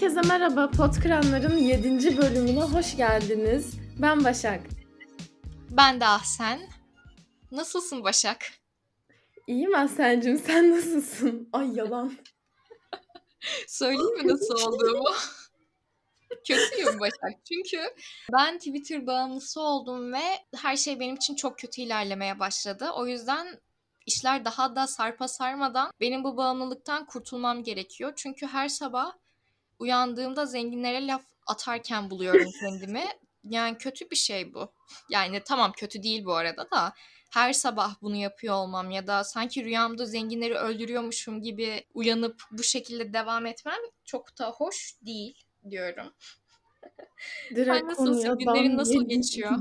Herkese merhaba. Potkranların 7. bölümüne hoş geldiniz. Ben Başak. Ben de Ahsen. Nasılsın Başak? İyiyim Ahsen'cim. Sen nasılsın? Ay yalan. Söyleyeyim mi nasıl olduğumu? Kötüyüm Başak. Çünkü ben Twitter bağımlısı oldum ve her şey benim için çok kötü ilerlemeye başladı. O yüzden işler daha da sarpa sarmadan benim bu bağımlılıktan kurtulmam gerekiyor. Çünkü her sabah uyandığımda zenginlere laf atarken buluyorum kendimi. Yani kötü bir şey bu. Yani tamam kötü değil bu arada da her sabah bunu yapıyor olmam ya da sanki rüyamda zenginleri öldürüyormuşum gibi uyanıp bu şekilde devam etmem çok da hoş değil diyorum. Direkt nasılsın? Günlerin nasıl geçiyor?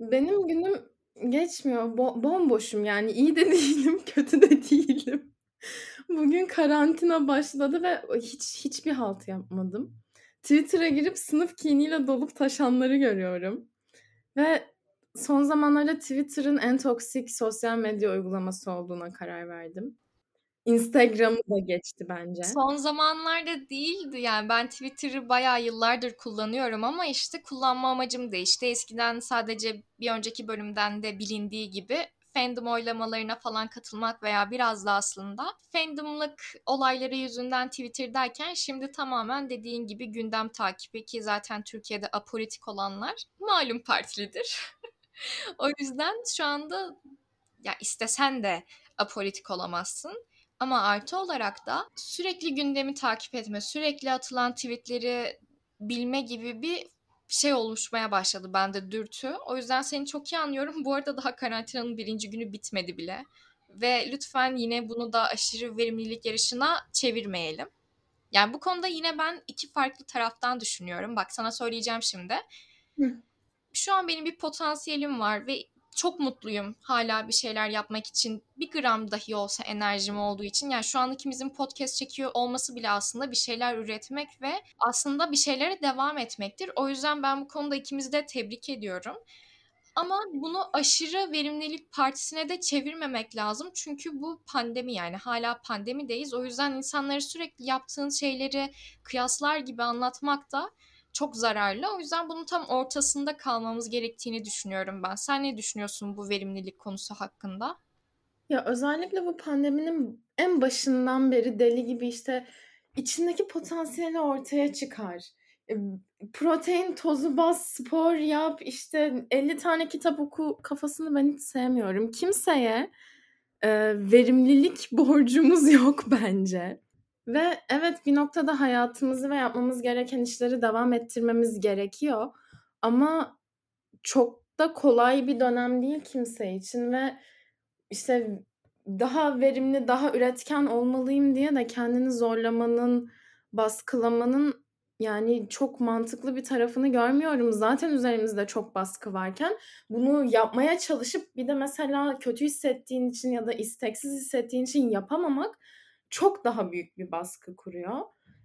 Benim günüm geçmiyor. Bo- bomboşum yani. iyi de değilim, kötü de değilim. Bugün karantina başladı ve hiç hiçbir halt yapmadım. Twitter'a girip sınıf kiniyle dolup taşanları görüyorum. Ve son zamanlarda Twitter'ın en toksik sosyal medya uygulaması olduğuna karar verdim. Instagram'ı da geçti bence. Son zamanlarda değildi yani ben Twitter'ı bayağı yıllardır kullanıyorum ama işte kullanma amacım değişti. Eskiden sadece bir önceki bölümden de bilindiği gibi fandom oylamalarına falan katılmak veya biraz da aslında fandomlık olayları yüzünden Twitter'dayken şimdi tamamen dediğin gibi gündem takibi ki zaten Türkiye'de apolitik olanlar malum partilidir. o yüzden şu anda ya istesen de apolitik olamazsın. Ama artı olarak da sürekli gündemi takip etme, sürekli atılan tweetleri bilme gibi bir şey oluşmaya başladı bende dürtü. O yüzden seni çok iyi anlıyorum. Bu arada daha karantinanın birinci günü bitmedi bile. Ve lütfen yine bunu da aşırı verimlilik yarışına çevirmeyelim. Yani bu konuda yine ben iki farklı taraftan düşünüyorum. Bak sana söyleyeceğim şimdi. Hı. Şu an benim bir potansiyelim var ve çok mutluyum hala bir şeyler yapmak için. Bir gram dahi olsa enerjim olduğu için. Yani şu an ikimizin podcast çekiyor olması bile aslında bir şeyler üretmek ve aslında bir şeylere devam etmektir. O yüzden ben bu konuda ikimizi de tebrik ediyorum. Ama bunu aşırı verimlilik partisine de çevirmemek lazım. Çünkü bu pandemi yani hala pandemideyiz. O yüzden insanları sürekli yaptığın şeyleri kıyaslar gibi anlatmak da çok zararlı. O yüzden bunun tam ortasında kalmamız gerektiğini düşünüyorum ben. Sen ne düşünüyorsun bu verimlilik konusu hakkında? Ya özellikle bu pandeminin en başından beri deli gibi işte içindeki potansiyeli ortaya çıkar. E, protein tozu bas, spor yap, işte 50 tane kitap oku kafasını ben hiç sevmiyorum. Kimseye e, verimlilik borcumuz yok bence. Ve evet bir noktada hayatımızı ve yapmamız gereken işleri devam ettirmemiz gerekiyor. Ama çok da kolay bir dönem değil kimse için ve işte daha verimli, daha üretken olmalıyım diye de kendini zorlamanın, baskılamanın yani çok mantıklı bir tarafını görmüyorum. Zaten üzerimizde çok baskı varken bunu yapmaya çalışıp bir de mesela kötü hissettiğin için ya da isteksiz hissettiğin için yapamamak çok daha büyük bir baskı kuruyor.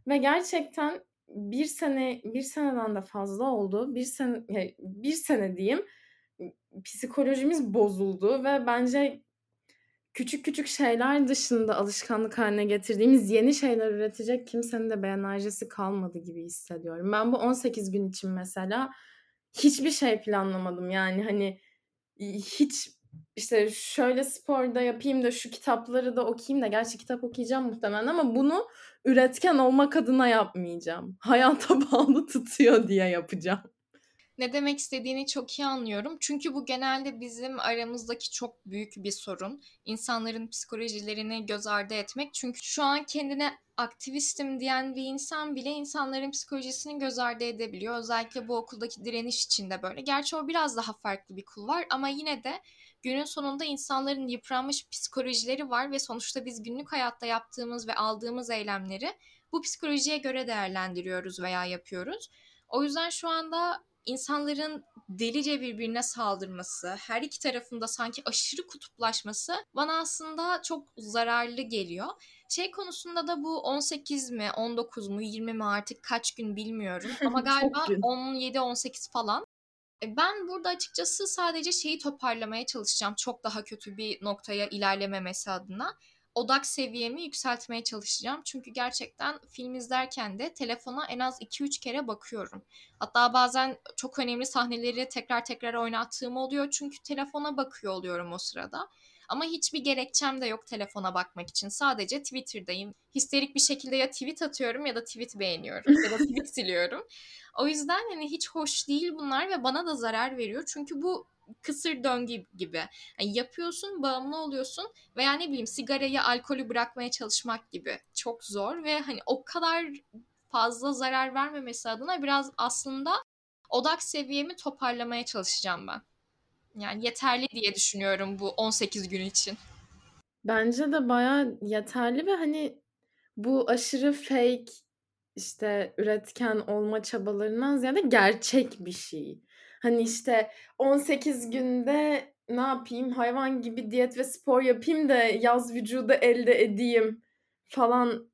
Ve gerçekten bir sene bir seneden de fazla oldu. Bir sene bir sene diyeyim psikolojimiz bozuldu ve bence küçük küçük şeyler dışında alışkanlık haline getirdiğimiz yeni şeyler üretecek kimsenin de bir enerjisi kalmadı gibi hissediyorum. Ben bu 18 gün için mesela hiçbir şey planlamadım. Yani hani hiç işte şöyle sporda yapayım da şu kitapları da okuyayım da gerçi kitap okuyacağım muhtemelen ama bunu üretken olmak adına yapmayacağım. Hayata bağlı tutuyor diye yapacağım. Ne demek istediğini çok iyi anlıyorum. Çünkü bu genelde bizim aramızdaki çok büyük bir sorun. İnsanların psikolojilerini göz ardı etmek. Çünkü şu an kendine aktivistim diyen bir insan bile insanların psikolojisini göz ardı edebiliyor. Özellikle bu okuldaki direniş içinde böyle. Gerçi o biraz daha farklı bir kul var ama yine de günün sonunda insanların yıpranmış psikolojileri var ve sonuçta biz günlük hayatta yaptığımız ve aldığımız eylemleri bu psikolojiye göre değerlendiriyoruz veya yapıyoruz. O yüzden şu anda insanların delice birbirine saldırması, her iki tarafında sanki aşırı kutuplaşması bana aslında çok zararlı geliyor. Şey konusunda da bu 18 mi, 19 mu, 20 mi artık kaç gün bilmiyorum ama galiba 17-18 falan. E, ben burada açıkçası sadece şeyi toparlamaya çalışacağım çok daha kötü bir noktaya ilerlememesi adına. odak seviyemi yükseltmeye çalışacağım. Çünkü gerçekten film izlerken de telefona en az 2-3 kere bakıyorum. Hatta bazen çok önemli sahneleri tekrar tekrar oynattığım oluyor. Çünkü telefona bakıyor oluyorum o sırada. Ama hiçbir gerekçem de yok telefona bakmak için. Sadece Twitter'dayım. Histerik bir şekilde ya tweet atıyorum ya da tweet beğeniyorum ya da tweet siliyorum. O yüzden hani hiç hoş değil bunlar ve bana da zarar veriyor. Çünkü bu kısır döngü gibi. Yani yapıyorsun, bağımlı oluyorsun veya ne bileyim sigarayı, alkolü bırakmaya çalışmak gibi. Çok zor ve hani o kadar fazla zarar vermemesi adına biraz aslında odak seviyemi toparlamaya çalışacağım ben. Yani yeterli diye düşünüyorum bu 18 gün için. Bence de bayağı yeterli ve hani bu aşırı fake işte üretken olma çabalarından ziyade gerçek bir şey. Hani işte 18 günde ne yapayım hayvan gibi diyet ve spor yapayım da yaz vücudu elde edeyim falan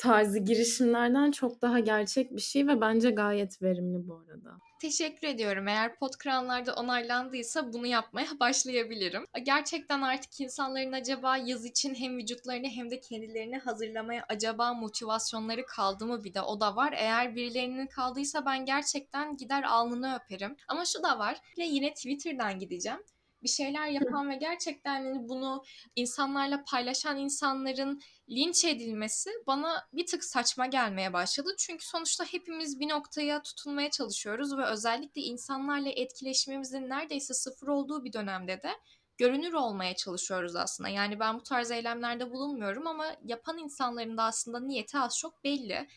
tarzı girişimlerden çok daha gerçek bir şey ve bence gayet verimli bu arada. Teşekkür ediyorum. Eğer podkranlarda onaylandıysa bunu yapmaya başlayabilirim. Gerçekten artık insanların acaba yaz için hem vücutlarını hem de kendilerini hazırlamaya acaba motivasyonları kaldı mı bir de o da var. Eğer birilerinin kaldıysa ben gerçekten gider alnını öperim. Ama şu da var. Yine Twitter'dan gideceğim bir şeyler yapan ve gerçekten hani bunu insanlarla paylaşan insanların linç edilmesi bana bir tık saçma gelmeye başladı. Çünkü sonuçta hepimiz bir noktaya tutunmaya çalışıyoruz ve özellikle insanlarla etkileşimimizin neredeyse sıfır olduğu bir dönemde de görünür olmaya çalışıyoruz aslında. Yani ben bu tarz eylemlerde bulunmuyorum ama yapan insanların da aslında niyeti az çok belli.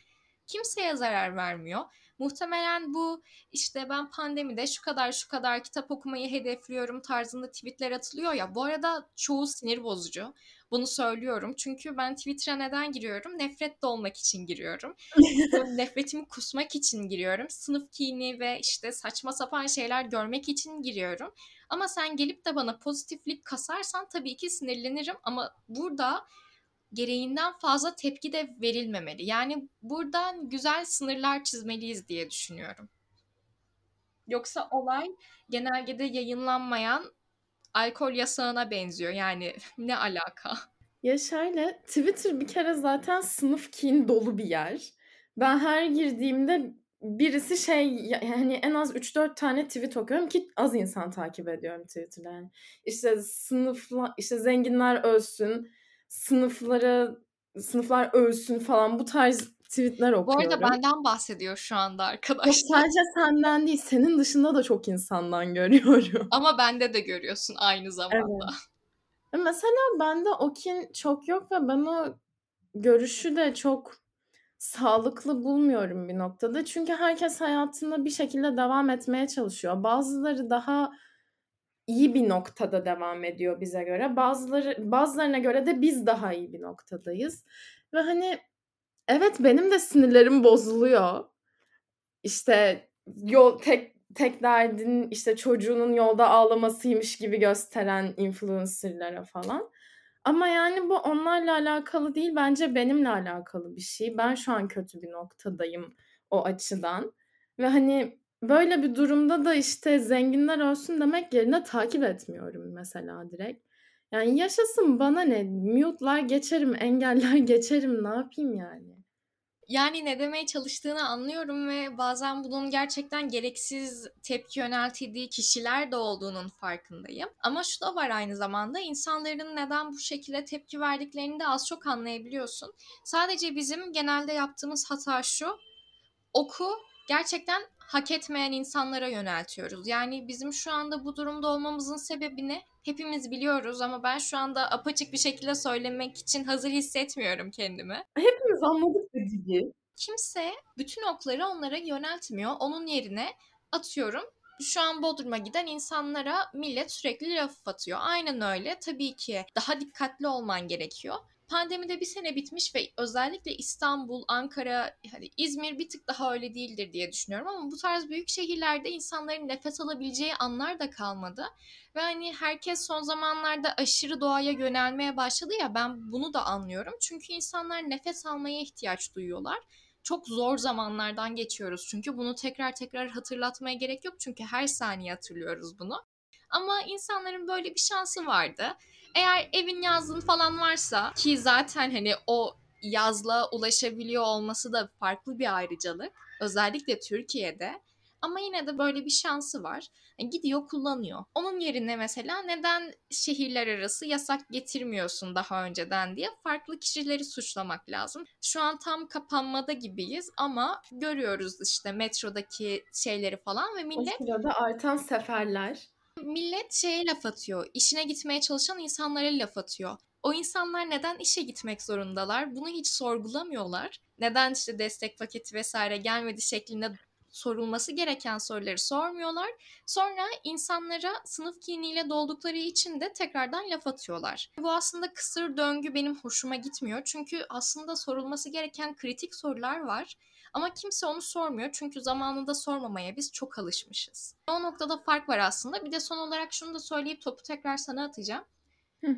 Kimseye zarar vermiyor Muhtemelen bu işte ben pandemide şu kadar şu kadar kitap okumayı hedefliyorum tarzında tweetler atılıyor ya. Bu arada çoğu sinir bozucu. Bunu söylüyorum. Çünkü ben Twitter'a neden giriyorum? Nefret de olmak için giriyorum. nefretimi kusmak için giriyorum. Sınıf kini ve işte saçma sapan şeyler görmek için giriyorum. Ama sen gelip de bana pozitiflik kasarsan tabii ki sinirlenirim. Ama burada gereğinden fazla tepki de verilmemeli. Yani buradan güzel sınırlar çizmeliyiz diye düşünüyorum. Yoksa olay genelgede yayınlanmayan alkol yasağına benziyor. Yani ne alaka? Ya şöyle Twitter bir kere zaten sınıf kin dolu bir yer. Ben her girdiğimde birisi şey yani en az 3-4 tane tweet okuyorum ki az insan takip ediyorum Twitter'da yani. İşte sınıfla işte zenginler ölsün, sınıflara sınıflar ölsün falan bu tarz tweetler okuyorum. Bu arada benden bahsediyor şu anda arkadaşlar. Sadece senden değil senin dışında da çok insandan görüyorum. Ama bende de görüyorsun aynı zamanda. Evet. Mesela bende o kin çok yok ve ben o görüşü de çok sağlıklı bulmuyorum bir noktada. Çünkü herkes hayatında bir şekilde devam etmeye çalışıyor. Bazıları daha iyi bir noktada devam ediyor bize göre. Bazıları bazılarına göre de biz daha iyi bir noktadayız. Ve hani evet benim de sinirlerim bozuluyor. İşte yol tek tek derdin işte çocuğunun yolda ağlamasıymış gibi gösteren influencerlara falan. Ama yani bu onlarla alakalı değil bence benimle alakalı bir şey. Ben şu an kötü bir noktadayım o açıdan. Ve hani Böyle bir durumda da, işte, zenginler ölsün demek yerine takip etmiyorum mesela direkt. Yani yaşasın bana ne? Mute'lar geçerim, engeller geçerim. Ne yapayım yani? Yani ne demeye çalıştığını anlıyorum ve bazen bunun gerçekten gereksiz tepki yöneltildiği kişiler de olduğunun farkındayım. Ama şu da var aynı zamanda insanların neden bu şekilde tepki verdiklerini de az çok anlayabiliyorsun. Sadece bizim genelde yaptığımız hata şu. Oku gerçekten hak etmeyen insanlara yöneltiyoruz. Yani bizim şu anda bu durumda olmamızın sebebi ne? Hepimiz biliyoruz ama ben şu anda apaçık bir şekilde söylemek için hazır hissetmiyorum kendimi. Hepimiz anladık gibi. Kimse bütün okları onlara yöneltmiyor. Onun yerine atıyorum şu an Bodrum'a giden insanlara millet sürekli laf atıyor. Aynen öyle. Tabii ki daha dikkatli olman gerekiyor pandemide bir sene bitmiş ve özellikle İstanbul, Ankara, hani İzmir bir tık daha öyle değildir diye düşünüyorum ama bu tarz büyük şehirlerde insanların nefes alabileceği anlar da kalmadı. Ve hani herkes son zamanlarda aşırı doğaya yönelmeye başladı ya ben bunu da anlıyorum. Çünkü insanlar nefes almaya ihtiyaç duyuyorlar. Çok zor zamanlardan geçiyoruz çünkü bunu tekrar tekrar hatırlatmaya gerek yok çünkü her saniye hatırlıyoruz bunu. Ama insanların böyle bir şansı vardı. Eğer evin yazlığın falan varsa ki zaten hani o yazlığa ulaşabiliyor olması da farklı bir ayrıcalık. Özellikle Türkiye'de. Ama yine de böyle bir şansı var. Yani gidiyor kullanıyor. Onun yerine mesela neden şehirler arası yasak getirmiyorsun daha önceden diye farklı kişileri suçlamak lazım. Şu an tam kapanmada gibiyiz ama görüyoruz işte metrodaki şeyleri falan ve millet... O sırada artan seferler. Millet şeye laf atıyor. İşine gitmeye çalışan insanlara laf atıyor. O insanlar neden işe gitmek zorundalar? Bunu hiç sorgulamıyorlar. Neden işte destek paketi vesaire gelmedi şeklinde sorulması gereken soruları sormuyorlar. Sonra insanlara sınıf kiniyle doldukları için de tekrardan laf atıyorlar. Bu aslında kısır döngü benim hoşuma gitmiyor. Çünkü aslında sorulması gereken kritik sorular var. Ama kimse onu sormuyor çünkü zamanında sormamaya biz çok alışmışız. O noktada fark var aslında. Bir de son olarak şunu da söyleyip topu tekrar sana atacağım.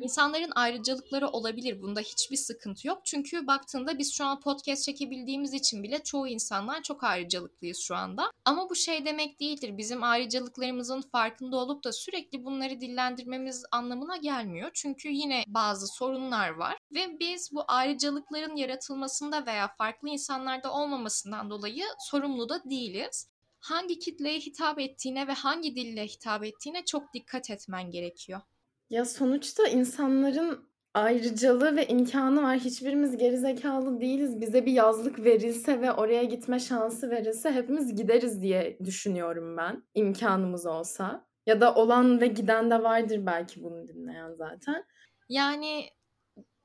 İnsanların ayrıcalıkları olabilir. Bunda hiçbir sıkıntı yok. Çünkü baktığında biz şu an podcast çekebildiğimiz için bile çoğu insanlar çok ayrıcalıklıyız şu anda. Ama bu şey demek değildir. Bizim ayrıcalıklarımızın farkında olup da sürekli bunları dillendirmemiz anlamına gelmiyor. Çünkü yine bazı sorunlar var ve biz bu ayrıcalıkların yaratılmasında veya farklı insanlarda olmamasından dolayı sorumlu da değiliz hangi kitleye hitap ettiğine ve hangi dille hitap ettiğine çok dikkat etmen gerekiyor. Ya sonuçta insanların ayrıcalığı ve imkanı var. Hiçbirimiz gerizekalı değiliz. Bize bir yazlık verilse ve oraya gitme şansı verilse hepimiz gideriz diye düşünüyorum ben. İmkanımız olsa. Ya da olan ve giden de vardır belki bunu dinleyen zaten. Yani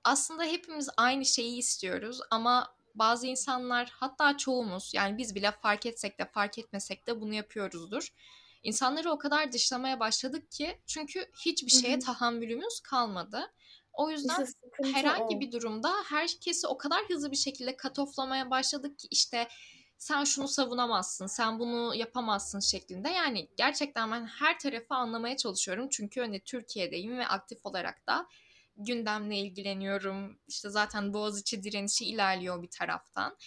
aslında hepimiz aynı şeyi istiyoruz ama bazı insanlar hatta çoğumuz yani biz bile fark etsek de fark etmesek de bunu yapıyoruzdur İnsanları o kadar dışlamaya başladık ki çünkü hiçbir şeye tahammülümüz kalmadı. O yüzden işte herhangi o. bir durumda herkesi o kadar hızlı bir şekilde katoflamaya başladık ki işte sen şunu savunamazsın, sen bunu yapamazsın şeklinde. Yani gerçekten ben her tarafı anlamaya çalışıyorum. Çünkü hani Türkiye'deyim ve aktif olarak da gündemle ilgileniyorum. İşte zaten Boğaziçi direnişi ilerliyor bir taraftan.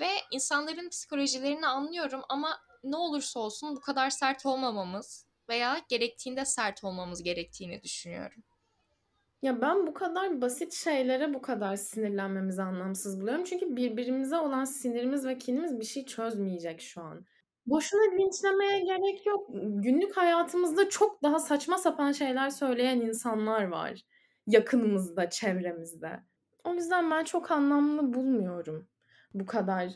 Ve insanların psikolojilerini anlıyorum ama ne olursa olsun bu kadar sert olmamamız veya gerektiğinde sert olmamız gerektiğini düşünüyorum. Ya ben bu kadar basit şeylere bu kadar sinirlenmemizi anlamsız buluyorum. Çünkü birbirimize olan sinirimiz ve kinimiz bir şey çözmeyecek şu an. Boşuna linçlemeye gerek yok. Günlük hayatımızda çok daha saçma sapan şeyler söyleyen insanlar var. Yakınımızda, çevremizde. O yüzden ben çok anlamlı bulmuyorum bu kadar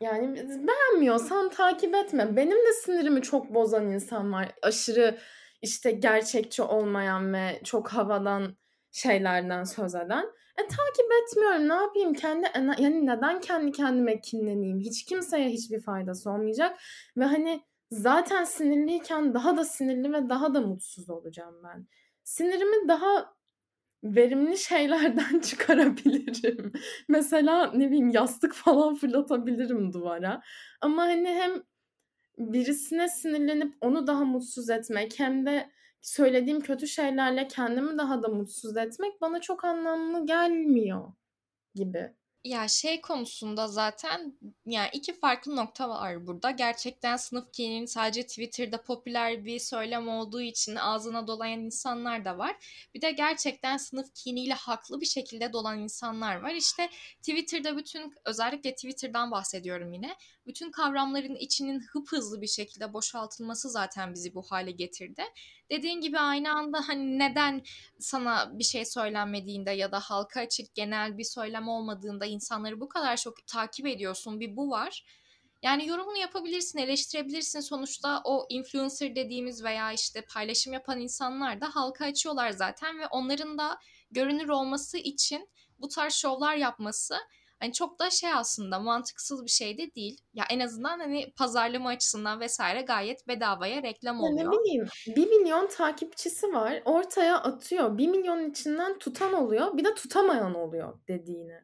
yani beğenmiyorsan takip etme. Benim de sinirimi çok bozan insan var. Aşırı işte gerçekçi olmayan ve çok havadan şeylerden söz eden. E takip etmiyorum. Ne yapayım? Kendi yani neden kendi kendime kinleneyim? Hiç kimseye hiçbir faydası olmayacak ve hani zaten sinirliyken daha da sinirli ve daha da mutsuz olacağım ben. Sinirimi daha verimli şeylerden çıkarabilirim. Mesela ne bileyim yastık falan fırlatabilirim duvara. Ama hani hem birisine sinirlenip onu daha mutsuz etmek hem de söylediğim kötü şeylerle kendimi daha da mutsuz etmek bana çok anlamlı gelmiyor gibi. Ya şey konusunda zaten yani iki farklı nokta var burada. Gerçekten sınıf kininin sadece Twitter'da popüler bir söylem olduğu için ağzına dolayan insanlar da var. Bir de gerçekten sınıf kiniyle haklı bir şekilde dolan insanlar var. İşte Twitter'da bütün özellikle Twitter'dan bahsediyorum yine. Bütün kavramların içinin hıp hızlı bir şekilde boşaltılması zaten bizi bu hale getirdi dediğin gibi aynı anda hani neden sana bir şey söylenmediğinde ya da halka açık genel bir söylem olmadığında insanları bu kadar çok takip ediyorsun bir bu var. Yani yorumunu yapabilirsin, eleştirebilirsin. Sonuçta o influencer dediğimiz veya işte paylaşım yapan insanlar da halka açıyorlar zaten ve onların da görünür olması için bu tarz şovlar yapması hani çok da şey aslında mantıksız bir şey de değil. Ya en azından hani pazarlama açısından vesaire gayet bedavaya reklam oluyor. Ya ne bileyim bir milyon takipçisi var ortaya atıyor. Bir milyonun içinden tutan oluyor bir de tutamayan oluyor dediğini.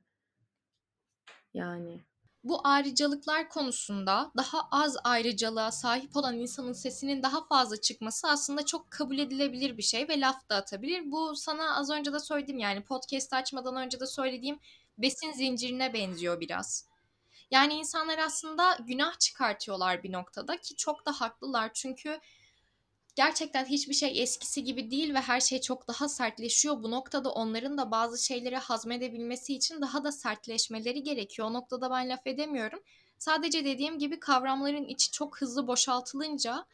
Yani bu ayrıcalıklar konusunda daha az ayrıcalığa sahip olan insanın sesinin daha fazla çıkması aslında çok kabul edilebilir bir şey ve laf da atabilir. Bu sana az önce de söyledim yani podcast açmadan önce de söylediğim besin zincirine benziyor biraz. Yani insanlar aslında günah çıkartıyorlar bir noktada ki çok da haklılar çünkü gerçekten hiçbir şey eskisi gibi değil ve her şey çok daha sertleşiyor. Bu noktada onların da bazı şeyleri hazmedebilmesi için daha da sertleşmeleri gerekiyor. O noktada ben laf edemiyorum. Sadece dediğim gibi kavramların içi çok hızlı boşaltılınca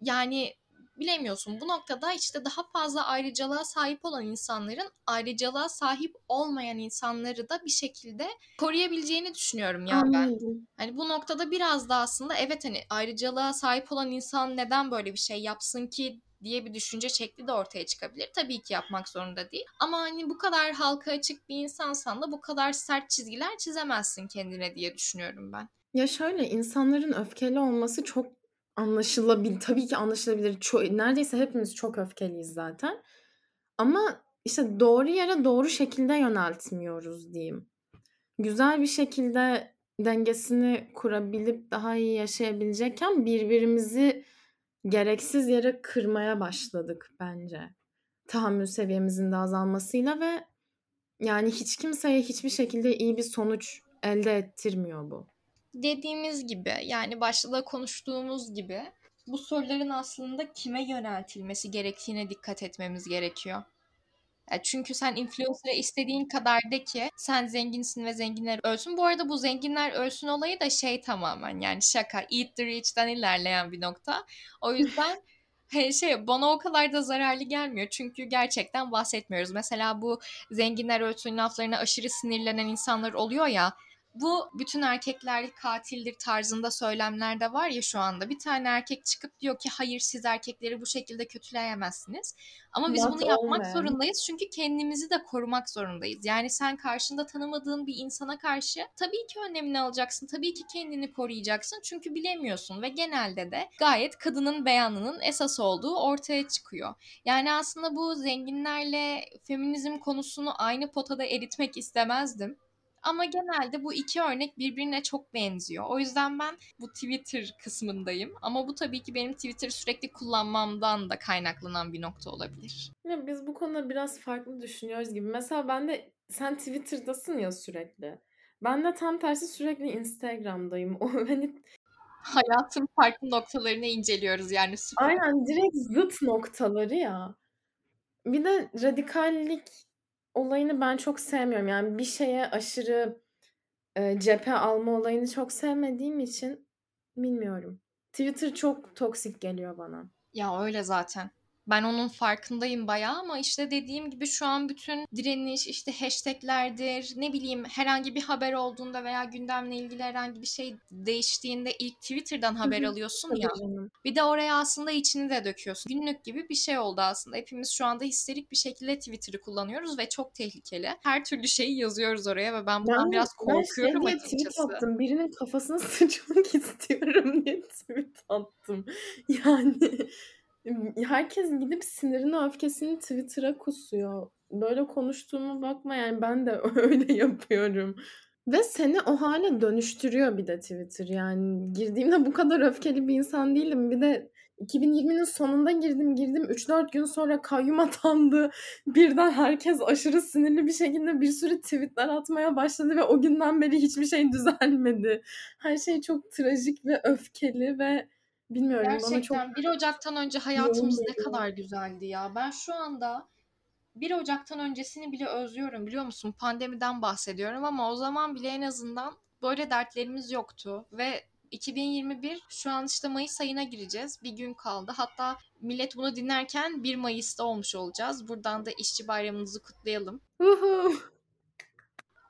yani bilemiyorsun. Bu noktada işte daha fazla ayrıcalığa sahip olan insanların ayrıcalığa sahip olmayan insanları da bir şekilde koruyabileceğini düşünüyorum ya ben. Anladım. Hani bu noktada biraz da aslında evet hani ayrıcalığa sahip olan insan neden böyle bir şey yapsın ki diye bir düşünce şekli de ortaya çıkabilir. Tabii ki yapmak zorunda değil. Ama hani bu kadar halka açık bir insansan da bu kadar sert çizgiler çizemezsin kendine diye düşünüyorum ben. Ya şöyle insanların öfkeli olması çok anlaşılabilir. Tabii ki anlaşılabilir. Ço- neredeyse hepimiz çok öfkeliyiz zaten. Ama işte doğru yere doğru şekilde yöneltmiyoruz diyeyim. Güzel bir şekilde dengesini kurabilip daha iyi yaşayabilecekken birbirimizi gereksiz yere kırmaya başladık bence. Tahammül seviyemizin de azalmasıyla ve yani hiç kimseye hiçbir şekilde iyi bir sonuç elde ettirmiyor bu. Dediğimiz gibi yani başta da konuştuğumuz gibi bu soruların aslında kime yöneltilmesi gerektiğine dikkat etmemiz gerekiyor. Çünkü sen influencer'a istediğin kadar de ki sen zenginsin ve zenginler ölsün. Bu arada bu zenginler ölsün olayı da şey tamamen yani şaka. Eat the rich'ten ilerleyen bir nokta. O yüzden şey bana o kadar da zararlı gelmiyor. Çünkü gerçekten bahsetmiyoruz. Mesela bu zenginler ölsün laflarına aşırı sinirlenen insanlar oluyor ya. Bu bütün erkekler katildir tarzında söylemler de var ya şu anda. Bir tane erkek çıkıp diyor ki hayır siz erkekleri bu şekilde kötüleyemezsiniz. Ama biz Not bunu yapmak men. zorundayız çünkü kendimizi de korumak zorundayız. Yani sen karşında tanımadığın bir insana karşı tabii ki önlemini alacaksın. Tabii ki kendini koruyacaksın. Çünkü bilemiyorsun ve genelde de gayet kadının beyanının esas olduğu ortaya çıkıyor. Yani aslında bu zenginlerle feminizm konusunu aynı potada eritmek istemezdim. Ama genelde bu iki örnek birbirine çok benziyor. O yüzden ben bu Twitter kısmındayım. Ama bu tabii ki benim Twitter sürekli kullanmamdan da kaynaklanan bir nokta olabilir. Ya biz bu konuda biraz farklı düşünüyoruz gibi. Mesela ben de sen Twitter'dasın ya sürekli. Ben de tam tersi sürekli Instagram'dayım. O hani Hayatın farklı noktalarını inceliyoruz yani süper. aynen direkt zıt noktaları ya. Bir de radikallik olayını ben çok sevmiyorum. Yani bir şeye aşırı e, cephe alma olayını çok sevmediğim için bilmiyorum. Twitter çok toksik geliyor bana. Ya öyle zaten. Ben onun farkındayım bayağı ama işte dediğim gibi şu an bütün direniş işte hashtaglerdir ne bileyim herhangi bir haber olduğunda veya gündemle ilgili herhangi bir şey değiştiğinde ilk Twitter'dan haber alıyorsun ya. Bir de oraya aslında içini de döküyorsun. Günlük gibi bir şey oldu aslında. Hepimiz şu anda histerik bir şekilde Twitter'ı kullanıyoruz ve çok tehlikeli. Her türlü şeyi yazıyoruz oraya ve ben bundan Ben, biraz ben şey korkuyorum tweet açıkçası. attım. Birinin kafasına sıçmak istiyorum diye tweet attım. Yani herkes gidip sinirini öfkesini Twitter'a kusuyor. Böyle konuştuğuma bakma yani ben de öyle yapıyorum. Ve seni o hale dönüştürüyor bir de Twitter. Yani girdiğimde bu kadar öfkeli bir insan değilim. Bir de 2020'nin sonunda girdim girdim 3-4 gün sonra kayyum atandı. Birden herkes aşırı sinirli bir şekilde bir sürü tweetler atmaya başladı ve o günden beri hiçbir şey düzelmedi. Her şey çok trajik ve öfkeli ve bilmiyorum bana çok Gerçekten 1 Ocak'tan önce hayatımız ne kadar güzeldi ya. Ben şu anda 1 Ocak'tan öncesini bile özlüyorum biliyor musun? Pandemiden bahsediyorum ama o zaman bile en azından böyle dertlerimiz yoktu ve 2021 şu an işte Mayıs ayına gireceğiz. Bir gün kaldı. Hatta millet bunu dinlerken 1 Mayıs'ta olmuş olacağız. Buradan da işçi bayramınızı kutlayalım.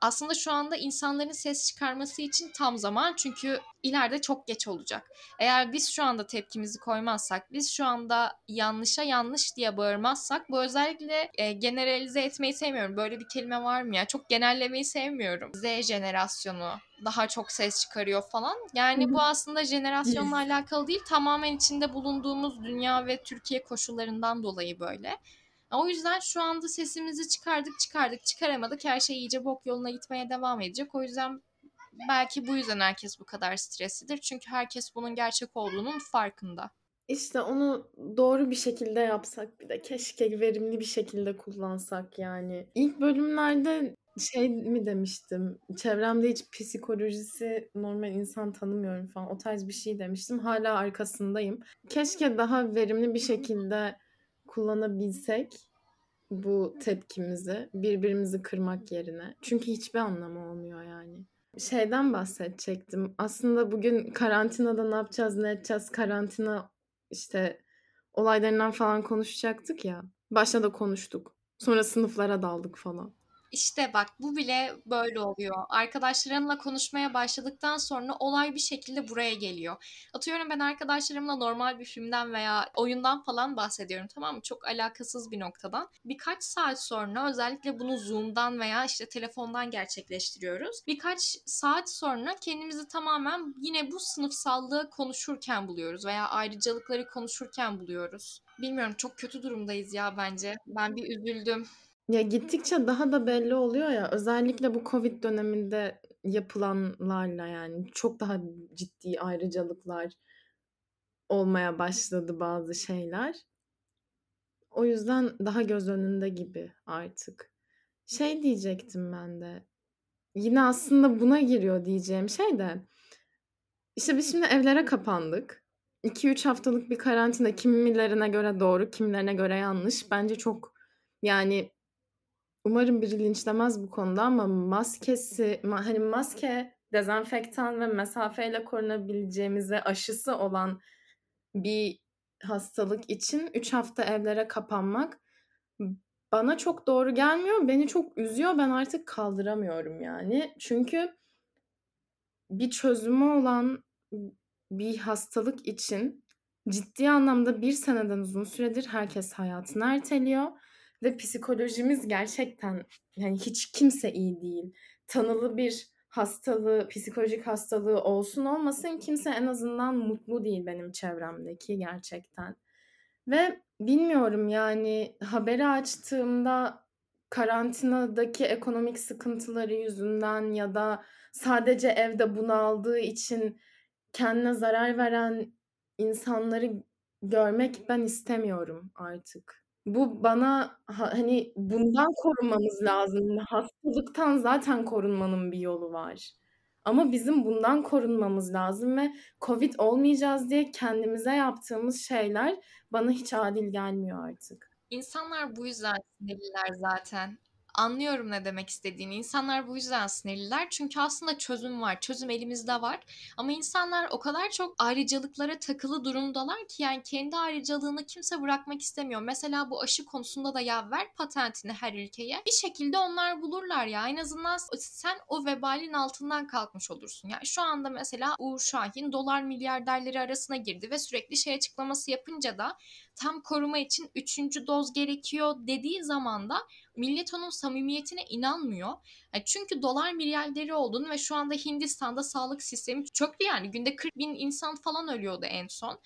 Aslında şu anda insanların ses çıkarması için tam zaman çünkü ileride çok geç olacak. Eğer biz şu anda tepkimizi koymazsak, biz şu anda yanlışa yanlış diye bağırmazsak, bu özellikle e, generalize etmeyi sevmiyorum. Böyle bir kelime var mı ya? Çok genellemeyi sevmiyorum. Z jenerasyonu daha çok ses çıkarıyor falan. Yani bu aslında jenerasyonla alakalı değil, tamamen içinde bulunduğumuz dünya ve Türkiye koşullarından dolayı böyle. O yüzden şu anda sesimizi çıkardık çıkardık çıkaramadık her şey iyice bok yoluna gitmeye devam edecek. O yüzden belki bu yüzden herkes bu kadar streslidir. Çünkü herkes bunun gerçek olduğunun farkında. İşte onu doğru bir şekilde yapsak bir de keşke verimli bir şekilde kullansak yani. İlk bölümlerde Şey mi demiştim, çevremde hiç psikolojisi normal insan tanımıyorum falan. O tarz bir şey demiştim. Hâlâ arkasındayım. Keşke daha verimli bir şekilde kullanabilsek bu tepkimizi, birbirimizi kırmak yerine. Çünkü hiçbir anlamı olmuyor yani. Şeyden bahsedecektim. Aslında bugün karantinada ne yapacağız, ne edeceğiz, karantina işte olaylarından falan konuşacaktık ya. Başta da konuştuk. Sonra sınıflara daldık falan. İşte bak bu bile böyle oluyor. Arkadaşlarımla konuşmaya başladıktan sonra olay bir şekilde buraya geliyor. Atıyorum ben arkadaşlarımla normal bir filmden veya oyundan falan bahsediyorum tamam mı? Çok alakasız bir noktadan. Birkaç saat sonra özellikle bunu Zoom'dan veya işte telefondan gerçekleştiriyoruz. Birkaç saat sonra kendimizi tamamen yine bu sınıfsallığı konuşurken buluyoruz veya ayrıcalıkları konuşurken buluyoruz. Bilmiyorum çok kötü durumdayız ya bence. Ben bir üzüldüm. Ya gittikçe daha da belli oluyor ya özellikle bu Covid döneminde yapılanlarla yani çok daha ciddi ayrıcalıklar olmaya başladı bazı şeyler. O yüzden daha göz önünde gibi artık. Şey diyecektim ben de. Yine aslında buna giriyor diyeceğim şey de. İşte biz şimdi evlere kapandık. 2-3 haftalık bir karantina kimilerine göre doğru, kimilerine göre yanlış. Bence çok yani Umarım biri linçlemez bu konuda ama maskesi ma hani maske, dezenfektan ve mesafeyle korunabileceğimiz ve aşısı olan bir hastalık için 3 hafta evlere kapanmak bana çok doğru gelmiyor. Beni çok üzüyor. Ben artık kaldıramıyorum yani. Çünkü bir çözümü olan bir hastalık için ciddi anlamda bir seneden uzun süredir herkes hayatını erteliyor ve psikolojimiz gerçekten yani hiç kimse iyi değil. Tanılı bir hastalığı, psikolojik hastalığı olsun olmasın kimse en azından mutlu değil benim çevremdeki gerçekten. Ve bilmiyorum yani haberi açtığımda karantinadaki ekonomik sıkıntıları yüzünden ya da sadece evde bunaldığı için kendine zarar veren insanları görmek ben istemiyorum artık. Bu bana ha hani bundan korunmamız lazım. Hastalıktan zaten korunmanın bir yolu var. Ama bizim bundan korunmamız lazım ve Covid olmayacağız diye kendimize yaptığımız şeyler bana hiç adil gelmiyor artık. İnsanlar bu yüzden sinirliler zaten. Anlıyorum ne demek istediğini. İnsanlar bu yüzden sinirliler. Çünkü aslında çözüm var. Çözüm elimizde var. Ama insanlar o kadar çok ayrıcalıklara takılı durumdalar ki yani kendi ayrıcalığını kimse bırakmak istemiyor. Mesela bu aşı konusunda da ya ver patentini her ülkeye. Bir şekilde onlar bulurlar ya. En azından sen o vebalin altından kalkmış olursun. Yani şu anda mesela Uğur Şahin dolar milyarderleri arasına girdi ve sürekli şey açıklaması yapınca da tam koruma için üçüncü doz gerekiyor dediği zaman da millet onun samimiyetine inanmıyor. Yani çünkü dolar milyarderi olduğunu ve şu anda Hindistan'da sağlık sistemi çöktü yani. Günde 40 bin insan falan ölüyordu en son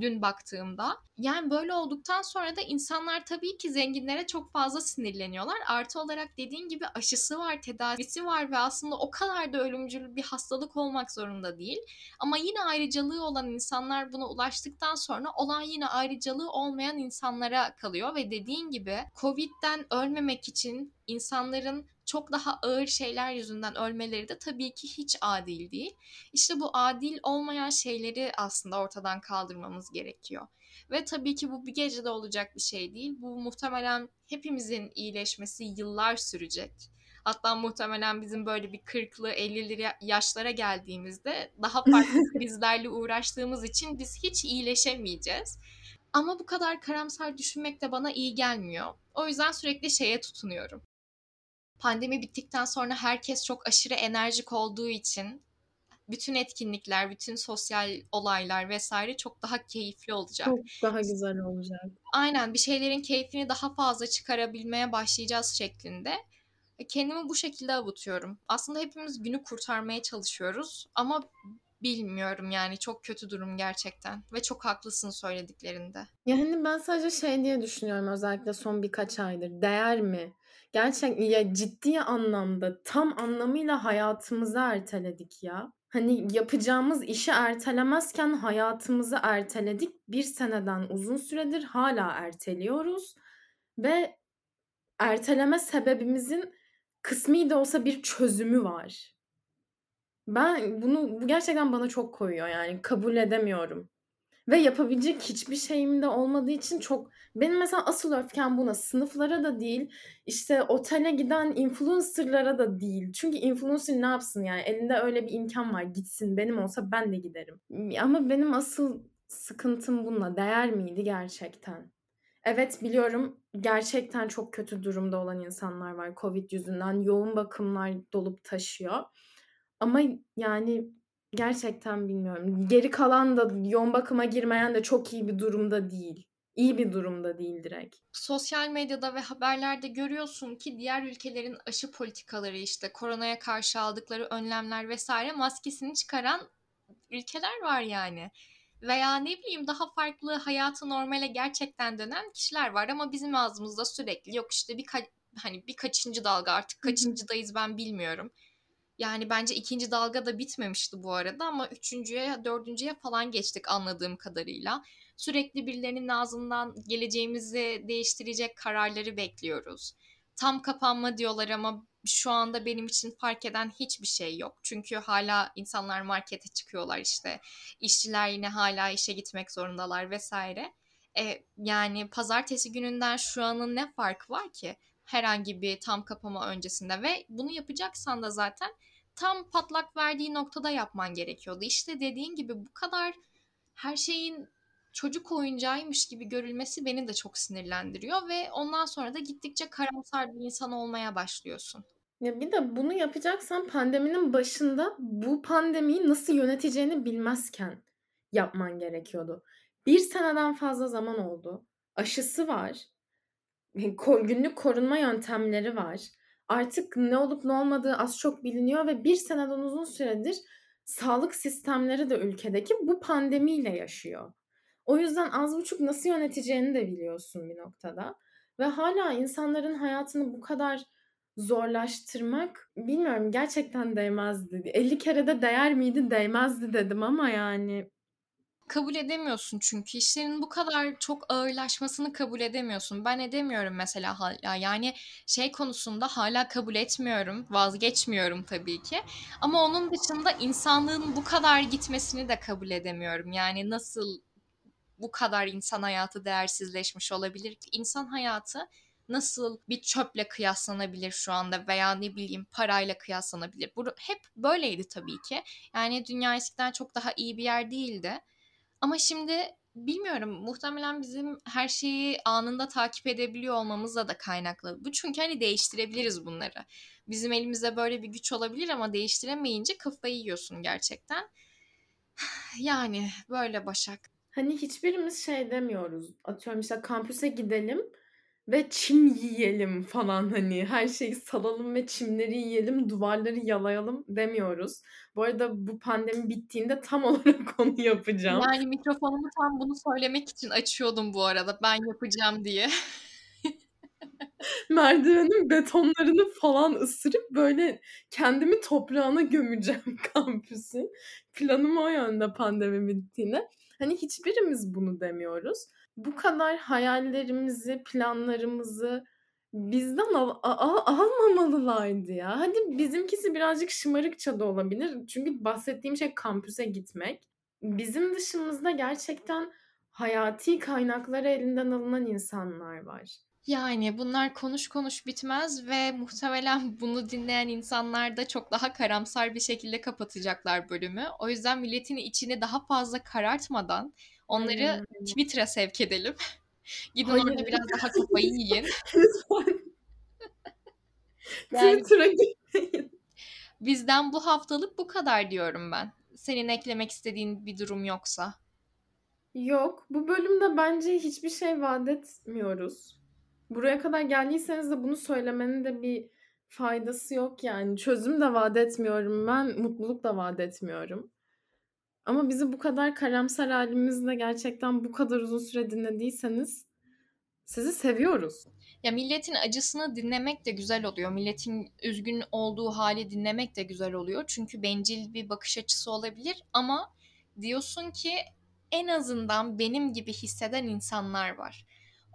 dün baktığımda. Yani böyle olduktan sonra da insanlar tabii ki zenginlere çok fazla sinirleniyorlar. Artı olarak dediğin gibi aşısı var, tedavisi var ve aslında o kadar da ölümcül bir hastalık olmak zorunda değil. Ama yine ayrıcalığı olan insanlar buna ulaştıktan sonra olan yine ayrıcalığı olmayan insanlara kalıyor ve dediğin gibi Covid'den ölmemek için insanların çok daha ağır şeyler yüzünden ölmeleri de tabii ki hiç adil değil. İşte bu adil olmayan şeyleri aslında ortadan kaldırmamız gerekiyor. Ve tabii ki bu bir gecede olacak bir şey değil. Bu muhtemelen hepimizin iyileşmesi yıllar sürecek. Hatta muhtemelen bizim böyle bir 40'lı 50'li yaşlara geldiğimizde daha farklı bizlerle uğraştığımız için biz hiç iyileşemeyeceğiz. Ama bu kadar karamsar düşünmek de bana iyi gelmiyor. O yüzden sürekli şeye tutunuyorum. Pandemi bittikten sonra herkes çok aşırı enerjik olduğu için bütün etkinlikler, bütün sosyal olaylar vesaire çok daha keyifli olacak. Çok daha güzel olacak. Aynen bir şeylerin keyfini daha fazla çıkarabilmeye başlayacağız şeklinde. Kendimi bu şekilde avutuyorum. Aslında hepimiz günü kurtarmaya çalışıyoruz ama bilmiyorum yani çok kötü durum gerçekten ve çok haklısın söylediklerinde. Yani ben sadece şey diye düşünüyorum özellikle son birkaç aydır. Değer mi? Gerçek ya ciddi anlamda tam anlamıyla hayatımızı erteledik ya. Hani yapacağımız işi ertelemezken hayatımızı erteledik. Bir seneden uzun süredir hala erteliyoruz ve erteleme sebebimizin kısmi de olsa bir çözümü var. Ben bunu bu gerçekten bana çok koyuyor yani kabul edemiyorum. Ve yapabilecek hiçbir şeyim de olmadığı için çok benim mesela asıl öfkem buna. Sınıflara da değil, işte otele giden influencer'lara da değil. Çünkü influencer ne yapsın yani? Elinde öyle bir imkan var. Gitsin. Benim olsa ben de giderim. Ama benim asıl sıkıntım bununla. Değer miydi gerçekten? Evet biliyorum gerçekten çok kötü durumda olan insanlar var Covid yüzünden. Yoğun bakımlar dolup taşıyor. Ama yani gerçekten bilmiyorum. Geri kalan da yoğun bakıma girmeyen de çok iyi bir durumda değil. İyi bir durumda değil direkt. Sosyal medyada ve haberlerde görüyorsun ki diğer ülkelerin aşı politikaları işte koronaya karşı aldıkları önlemler vesaire maskesini çıkaran ülkeler var yani. Veya ne bileyim daha farklı hayatı normale gerçekten dönen kişiler var ama bizim ağzımızda sürekli yok işte bir hani bir kaçıncı dalga artık kaçıncıdayız ben bilmiyorum. Yani bence ikinci dalga da bitmemişti bu arada ama üçüncüye, dördüncüye falan geçtik anladığım kadarıyla. Sürekli birilerinin ağzından geleceğimizi değiştirecek kararları bekliyoruz. Tam kapanma diyorlar ama şu anda benim için fark eden hiçbir şey yok. Çünkü hala insanlar markete çıkıyorlar işte. İşçiler yine hala işe gitmek zorundalar vesaire. E, yani pazartesi gününden şu anın ne farkı var ki? Herhangi bir tam kapama öncesinde ve bunu yapacaksan da zaten tam patlak verdiği noktada yapman gerekiyordu. İşte dediğin gibi bu kadar her şeyin çocuk oyuncağıymış gibi görülmesi beni de çok sinirlendiriyor ve ondan sonra da gittikçe karamsar bir insan olmaya başlıyorsun. Ya bir de bunu yapacaksan pandeminin başında bu pandemiyi nasıl yöneteceğini bilmezken yapman gerekiyordu. Bir seneden fazla zaman oldu. Aşısı var. Günlük korunma yöntemleri var artık ne olup ne olmadığı az çok biliniyor ve bir seneden uzun süredir sağlık sistemleri de ülkedeki bu pandemiyle yaşıyor. O yüzden az buçuk nasıl yöneteceğini de biliyorsun bir noktada. Ve hala insanların hayatını bu kadar zorlaştırmak bilmiyorum gerçekten değmezdi. 50 kere de değer miydi değmezdi dedim ama yani kabul edemiyorsun çünkü işlerin bu kadar çok ağırlaşmasını kabul edemiyorsun. Ben edemiyorum mesela hala. Yani şey konusunda hala kabul etmiyorum. Vazgeçmiyorum tabii ki. Ama onun dışında insanlığın bu kadar gitmesini de kabul edemiyorum. Yani nasıl bu kadar insan hayatı değersizleşmiş olabilir ki? İnsan hayatı nasıl bir çöple kıyaslanabilir şu anda veya ne bileyim parayla kıyaslanabilir. Bu hep böyleydi tabii ki. Yani dünya eskiden çok daha iyi bir yer değildi. Ama şimdi bilmiyorum muhtemelen bizim her şeyi anında takip edebiliyor olmamızla da kaynaklı. Bu çünkü hani değiştirebiliriz bunları. Bizim elimizde böyle bir güç olabilir ama değiştiremeyince kafayı yiyorsun gerçekten. Yani böyle Başak. Hani hiçbirimiz şey demiyoruz. Atıyorum işte kampüse gidelim ve çim yiyelim falan hani her şeyi salalım ve çimleri yiyelim, duvarları yalayalım demiyoruz. Bu arada bu pandemi bittiğinde tam olarak onu yapacağım. Yani mikrofonumu tam bunu söylemek için açıyordum bu arada ben yapacağım diye. Merdivenin betonlarını falan ısırıp böyle kendimi toprağına gömeceğim kampüsün. Planım o yönde pandemi bittiğinde. Hani hiçbirimiz bunu demiyoruz bu kadar hayallerimizi, planlarımızı bizden al, al, almamalılardı ya. Hadi bizimkisi birazcık şımarıkça da olabilir. Çünkü bahsettiğim şey kampüse gitmek. Bizim dışımızda gerçekten hayati kaynakları elinden alınan insanlar var. Yani bunlar konuş konuş bitmez ve muhtemelen bunu dinleyen insanlar da çok daha karamsar bir şekilde kapatacaklar bölümü. O yüzden milletin içini daha fazla karartmadan Onları hmm. Twitter'a sevk edelim. Gidin Hayır. orada biraz daha kafayı yiyin. yani, Twitter'a gitmeyin. Bizden bu haftalık bu kadar diyorum ben. Senin eklemek istediğin bir durum yoksa. Yok. Bu bölümde bence hiçbir şey vaat etmiyoruz. Buraya kadar geldiyseniz de bunu söylemenin de bir faydası yok yani. Çözüm de vaat etmiyorum ben. Mutluluk da vaat etmiyorum. Ama bizi bu kadar karamsar halimizle gerçekten bu kadar uzun süre dinlediyseniz sizi seviyoruz. Ya milletin acısını dinlemek de güzel oluyor. Milletin üzgün olduğu hali dinlemek de güzel oluyor. Çünkü bencil bir bakış açısı olabilir ama diyorsun ki en azından benim gibi hisseden insanlar var.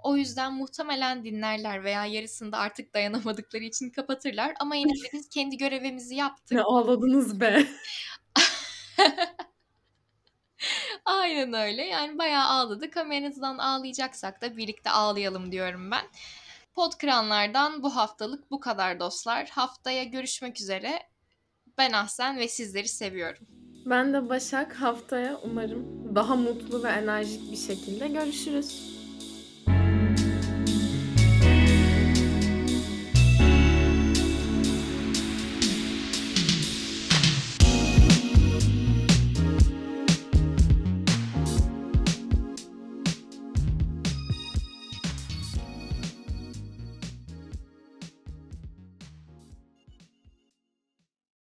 O yüzden muhtemelen dinlerler veya yarısında artık dayanamadıkları için kapatırlar. Ama yine de biz kendi görevimizi yaptık. Ne ağladınız be. Aynen öyle. Yani bayağı ağladık ama ağlayacaksak da birlikte ağlayalım diyorum ben. Podkranlardan bu haftalık bu kadar dostlar. Haftaya görüşmek üzere. Ben Ahsen ve sizleri seviyorum. Ben de Başak haftaya umarım daha mutlu ve enerjik bir şekilde görüşürüz.